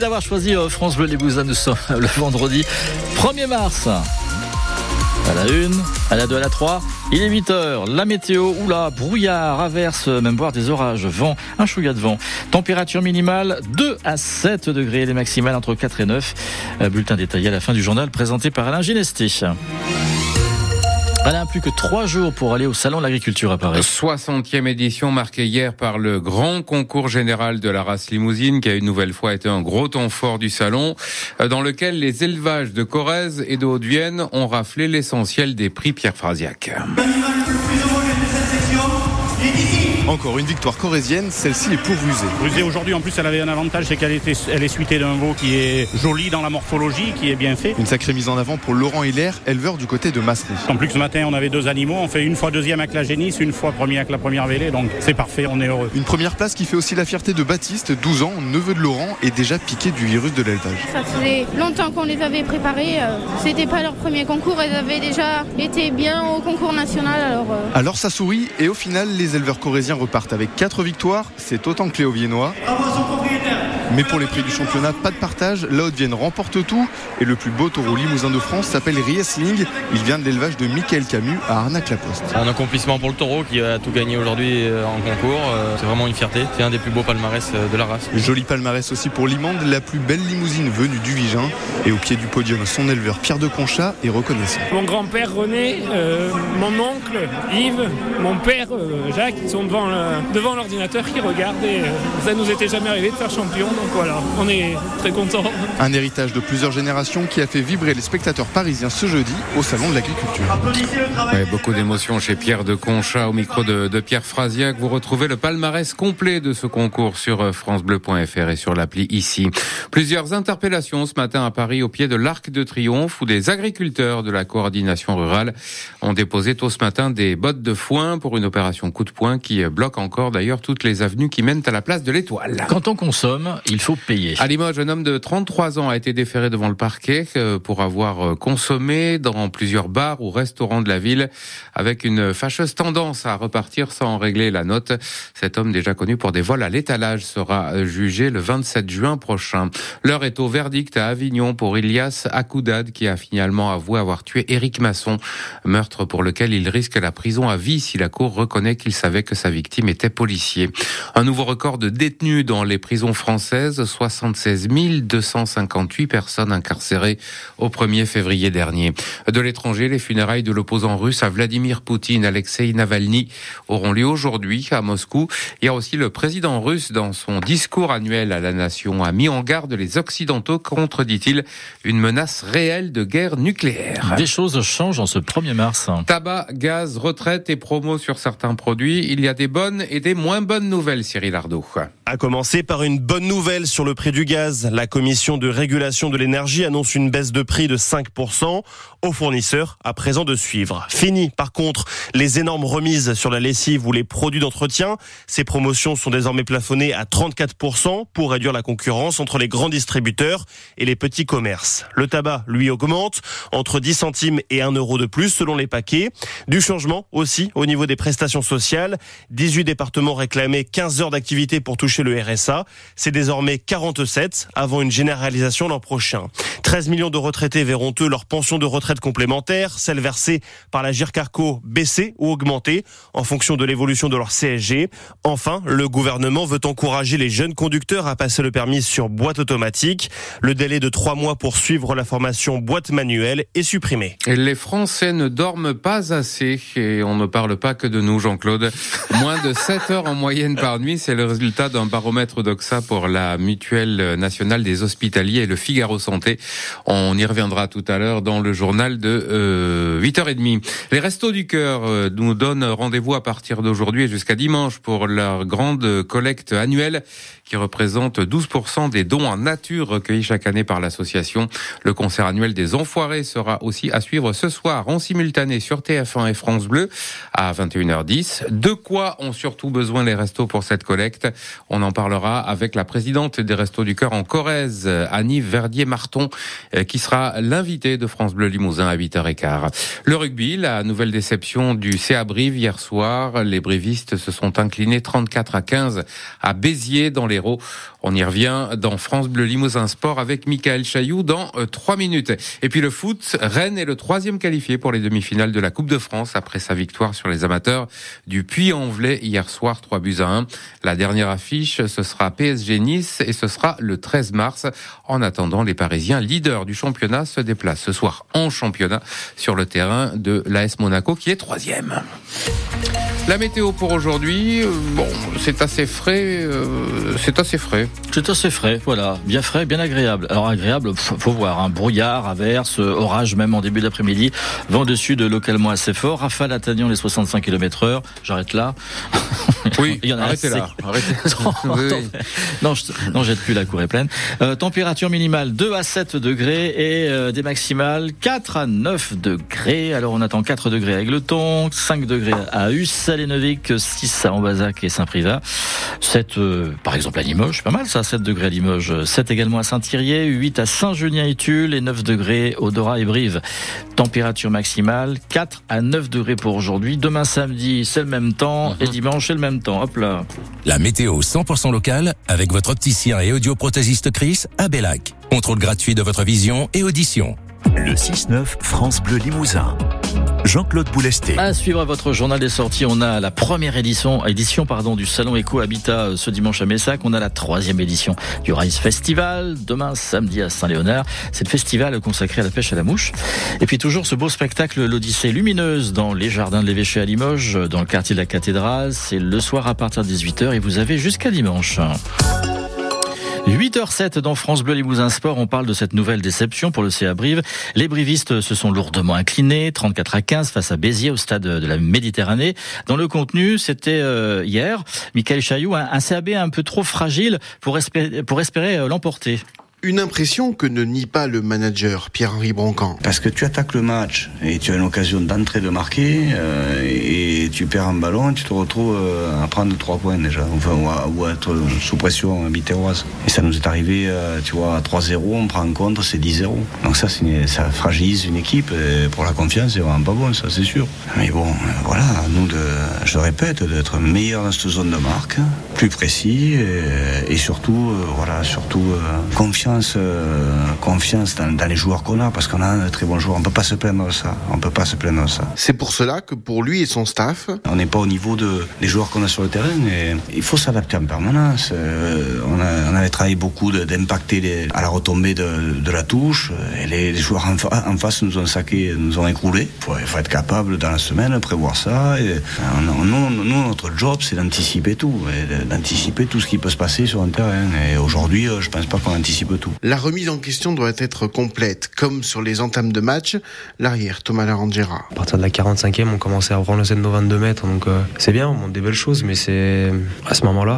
d'avoir choisi euh, France Bleu Limousin. Nous sommes le vendredi 1er mars. À la 1, à la 2, à la 3, il est 8 heures. La météo, oula, brouillard, averse, même voire des orages, vent, un chouïa de vent. Température minimale 2 à 7 degrés, les maximales entre 4 et 9. Euh, bulletin détaillé à la fin du journal présenté par Alain Ginesté. Alain, plus que trois jours pour aller au Salon de l'Agriculture à Paris. 60e édition marquée hier par le grand concours général de la race limousine qui a une nouvelle fois été un gros temps fort du salon euh, dans lequel les élevages de Corrèze et de Haute-Vienne ont raflé l'essentiel des prix Pierre Frasiac. Encore une victoire corésienne, celle-ci est pour Rusé. Rusé aujourd'hui en plus elle avait un avantage, c'est qu'elle était, elle est suitée d'un veau qui est joli dans la morphologie, qui est bien fait. Une sacrée mise en avant pour Laurent Hiller, éleveur du côté de Massery. En plus ce matin on avait deux animaux, on fait une fois deuxième avec la génisse, une fois premier avec la première vélée, donc c'est parfait, on est heureux. Une première place qui fait aussi la fierté de Baptiste, 12 ans, neveu de Laurent, et déjà piqué du virus de l'élevage. Ça faisait longtemps qu'on les avait préparés, euh, c'était pas leur premier concours, elles avaient déjà été bien au concours national alors. euh, Alors ça sourit, et au final, les éleveurs corésiens repartent avec 4 victoires, c'est autant que les Hauts-Viennois. Mais pour les prix du championnat, pas de partage. La Haute-Vienne remporte tout. Et le plus beau taureau limousin de France s'appelle Riesling. Il vient de l'élevage de Michael Camus à Arnac-la-Poste. Un accomplissement pour le taureau qui a tout gagné aujourd'hui euh, en concours. Euh, C'est vraiment une fierté. C'est un des plus beaux palmarès euh, de la race. Joli palmarès aussi pour Limande, la plus belle limousine venue du Vigin. Et au pied du podium, son éleveur Pierre de Conchat est reconnaissant. Mon grand-père René, euh, mon oncle Yves, mon père euh, Jacques, ils sont devant devant l'ordinateur qui regardent et euh, ça nous était jamais arrivé de faire champion, donc voilà, on est très contents. Un héritage de plusieurs générations qui a fait vibrer les spectateurs parisiens ce jeudi au Salon de l'Agriculture. Ouais, beaucoup d'émotions chez Pierre de Conchat au micro de, de Pierre Frasiac. Vous retrouvez le palmarès complet de ce concours sur euh, francebleu.fr et sur l'appli ici. Plusieurs interpellations ce matin à Paris au pied de l'Arc de Triomphe où des agriculteurs de la coordination rurale ont déposé tôt ce matin des bottes de foin pour une opération coup de poing qui bloque encore d'ailleurs toutes les avenues qui mènent à la place de l'Étoile. Quand on consomme, il faut payer. À Limoges, un homme de 33 ans a été déféré devant le parquet euh, pour avoir euh, consommé dans plusieurs bars ou restaurants de la ville avec une fâcheuse tendance à repartir sans régler la note. Cet homme déjà connu pour des vols à l'étalage sera euh, jugé le 27 juin prochain. L'heure est au verdict à Avignon pour Ilias Akoudad qui a finalement avoué avoir tué Éric Masson, meurtre pour lequel il risque la prison à vie si la cour reconnaît qu'il savait que sa victime était policier. Un nouveau record de détenus dans les prisons françaises, 76 258 personnes incarcérées au 1er février dernier. De l'étranger, les funérailles de l'opposant russe à Vladimir Poutine, Alexei Navalny, auront lieu aujourd'hui à Moscou. Il y a aussi le président russe, dans son discours annuel à la nation, a mis en garde les Occidentaux contre, dit-il, une menace réelle de guerre nucléaire. Des choses changent en ce 1er mars. Tabac, gaz, retraite et promos sur certains produits. Il y a des bonnes et des moins bonnes nouvelles, Cyril Ardo. À commencer par une bonne nouvelle sur le prix du gaz. La commission de régulation de l'énergie annonce une baisse de prix de 5% aux fournisseurs à présent de suivre. Fini par contre les énormes remises sur la lessive ou les produits d'entretien. Ces promotions sont désormais plafonnées à 34% pour réduire la concurrence entre les grands distributeurs et les petits commerces. Le tabac, lui, augmente entre 10 centimes et 1 euro de plus selon les paquets. Du changement aussi au niveau des prestations sociales. 18 départements réclamaient 15 heures d'activité pour toucher le RSA. C'est désormais 47 avant une généralisation l'an prochain. 13 millions de retraités verront eux leur pension de retraite complémentaire, celle versée par la GIRCARCO baisser ou augmenter en fonction de l'évolution de leur CSG. Enfin, le gouvernement veut encourager les jeunes conducteurs à passer le permis sur boîte automatique. Le délai de trois mois pour suivre la formation boîte manuelle est supprimé. Les Français ne dorment pas assez et on ne parle pas que de nous, Jean-Claude. Moins de 7 heures en moyenne par nuit, c'est le résultat d'un baromètre d'Oxa pour la Mutuelle nationale des hospitaliers et le Figaro Santé. On y reviendra tout à l'heure dans le journal de euh, 8h30. Les Restos du Cœur euh, nous donnent rendez-vous à partir d'aujourd'hui et jusqu'à dimanche pour leur grande collecte annuelle qui représente 12% des dons en nature recueillis chaque année par l'association. Le concert annuel des Enfoirés sera aussi à suivre ce soir en simultané sur TF1 et France Bleu à 21h10. De quoi ont surtout besoin les restos pour cette collecte? On en parlera avec la présidente des Restos du Cœur en Corrèze, Annie Verdier-Marton, qui sera l'invité de France Bleu Limousin à 8h15. Le rugby, la nouvelle déception du CA Brive hier soir. Les brivistes se sont inclinés 34 à 15 à Béziers dans l'Hérault. On y revient dans France Bleu Limousin Sport avec Michael Chailloux dans 3 minutes. Et puis le foot, Rennes est le troisième qualifié pour les demi-finales de la Coupe de France après sa victoire sur les amateurs du Puy-en-Velay hier soir 3 buts à 1. La dernière affiche, ce sera PSG Nice et ce sera le 13 mars. En attendant, les Parisiens, leaders du championnat, se déplacent ce soir en championnat sur le terrain de l'AS Monaco qui est troisième. La météo pour aujourd'hui, euh, bon, c'est assez frais, euh, c'est assez frais. C'est assez frais, voilà, bien frais, bien agréable. Alors agréable, faut voir, un hein. brouillard, averse, orage même en début d'après-midi, vent de sud localement assez fort, rafale atteignant les 65 km heure. J'arrête là. Oui, il y en a arrêtez là. Arrêtez. non, je, non, jette plus, la cour est pleine. Euh, température minimale 2 à 7 degrés et euh, des maximales 4 à 9 degrés. Alors on attend 4 degrés à Aigleton, 5 degrés à Et 6 à Ambazac et Saint-Privat, 7 euh, par exemple à Limoges, pas mal ça, 7 degrés à Limoges, 7 également à Saint-Thirier, 8 à Saint-Junien et Tulle et 9 degrés au Dora et Brive. Température maximale 4 à 9 degrés pour aujourd'hui. Demain samedi, c'est le même temps et mhm. dimanche, c'est le même temps. Hop là. La météo 100% locale avec votre opticien et audioprothésiste Chris à Bellac. Contrôle gratuit de votre vision et audition. Le 6-9 France Bleu Limousin. Jean-Claude Boulesté. À suivre votre journal des sorties, on a la première édition, édition pardon, du Salon Eco Habitat euh, ce dimanche à Messac. On a la troisième édition du Rise Festival, demain samedi à Saint-Léonard. C'est le festival consacré à la pêche à la mouche. Et puis toujours ce beau spectacle, l'Odyssée lumineuse dans les jardins de l'évêché à Limoges, dans le quartier de la cathédrale. C'est le soir à partir de 18h et vous avez jusqu'à dimanche. 8h07 dans France Bleu Limousin Sport, on parle de cette nouvelle déception pour le CA Brive. Les brivistes se sont lourdement inclinés, 34 à 15 face à Béziers au stade de la Méditerranée. Dans le contenu, c'était euh, hier, Michael Chailloux, un, CAB un peu trop fragile pour espérer, pour espérer euh, l'emporter. Une impression que ne nie pas le manager Pierre-Henri Broncan. Parce que tu attaques le match et tu as une occasion d'entrer, de marquer, euh, et tu perds un ballon et tu te retrouves euh, à prendre trois points déjà, enfin, ou, à, être sous pression bitéroise. Et ça nous est arrivé, euh, tu vois, à 3-0, on prend en compte, c'est 10-0. Donc ça, ça fragilise une équipe, et pour la confiance, c'est vraiment pas bon, ça c'est sûr. Mais bon, voilà, nous, de, je répète, d'être meilleur dans cette zone de marque, plus précis, et, et surtout, voilà, surtout confiance confiance, euh, confiance dans, les joueurs qu'on a, parce qu'on a un très bon joueur. On peut pas se plaindre de ça. On peut pas se plaindre de ça. C'est pour cela que pour lui et son staff, on n'est pas au niveau de, des joueurs qu'on a sur le terrain. Et il faut s'adapter en permanence. Euh, on, a, on, avait travaillé beaucoup d'impacter à la retombée de, de la touche. Et les, joueurs en, en, face nous ont saqué, nous ont écroulé. Il faut, être capable dans la semaine prévoir ça. Et, euh, nous, nous, notre job, c'est d'anticiper tout, d'anticiper tout ce qui peut se passer sur un terrain. Et aujourd'hui, je pense pas qu'on anticipe la remise en question doit être complète, comme sur les entames de match. L'arrière, Thomas Larangera. À partir de la 45e, on commençait à prendre le 7 de 22 mètres, donc euh, c'est bien, on monte des belles choses, mais c'est à ce moment-là,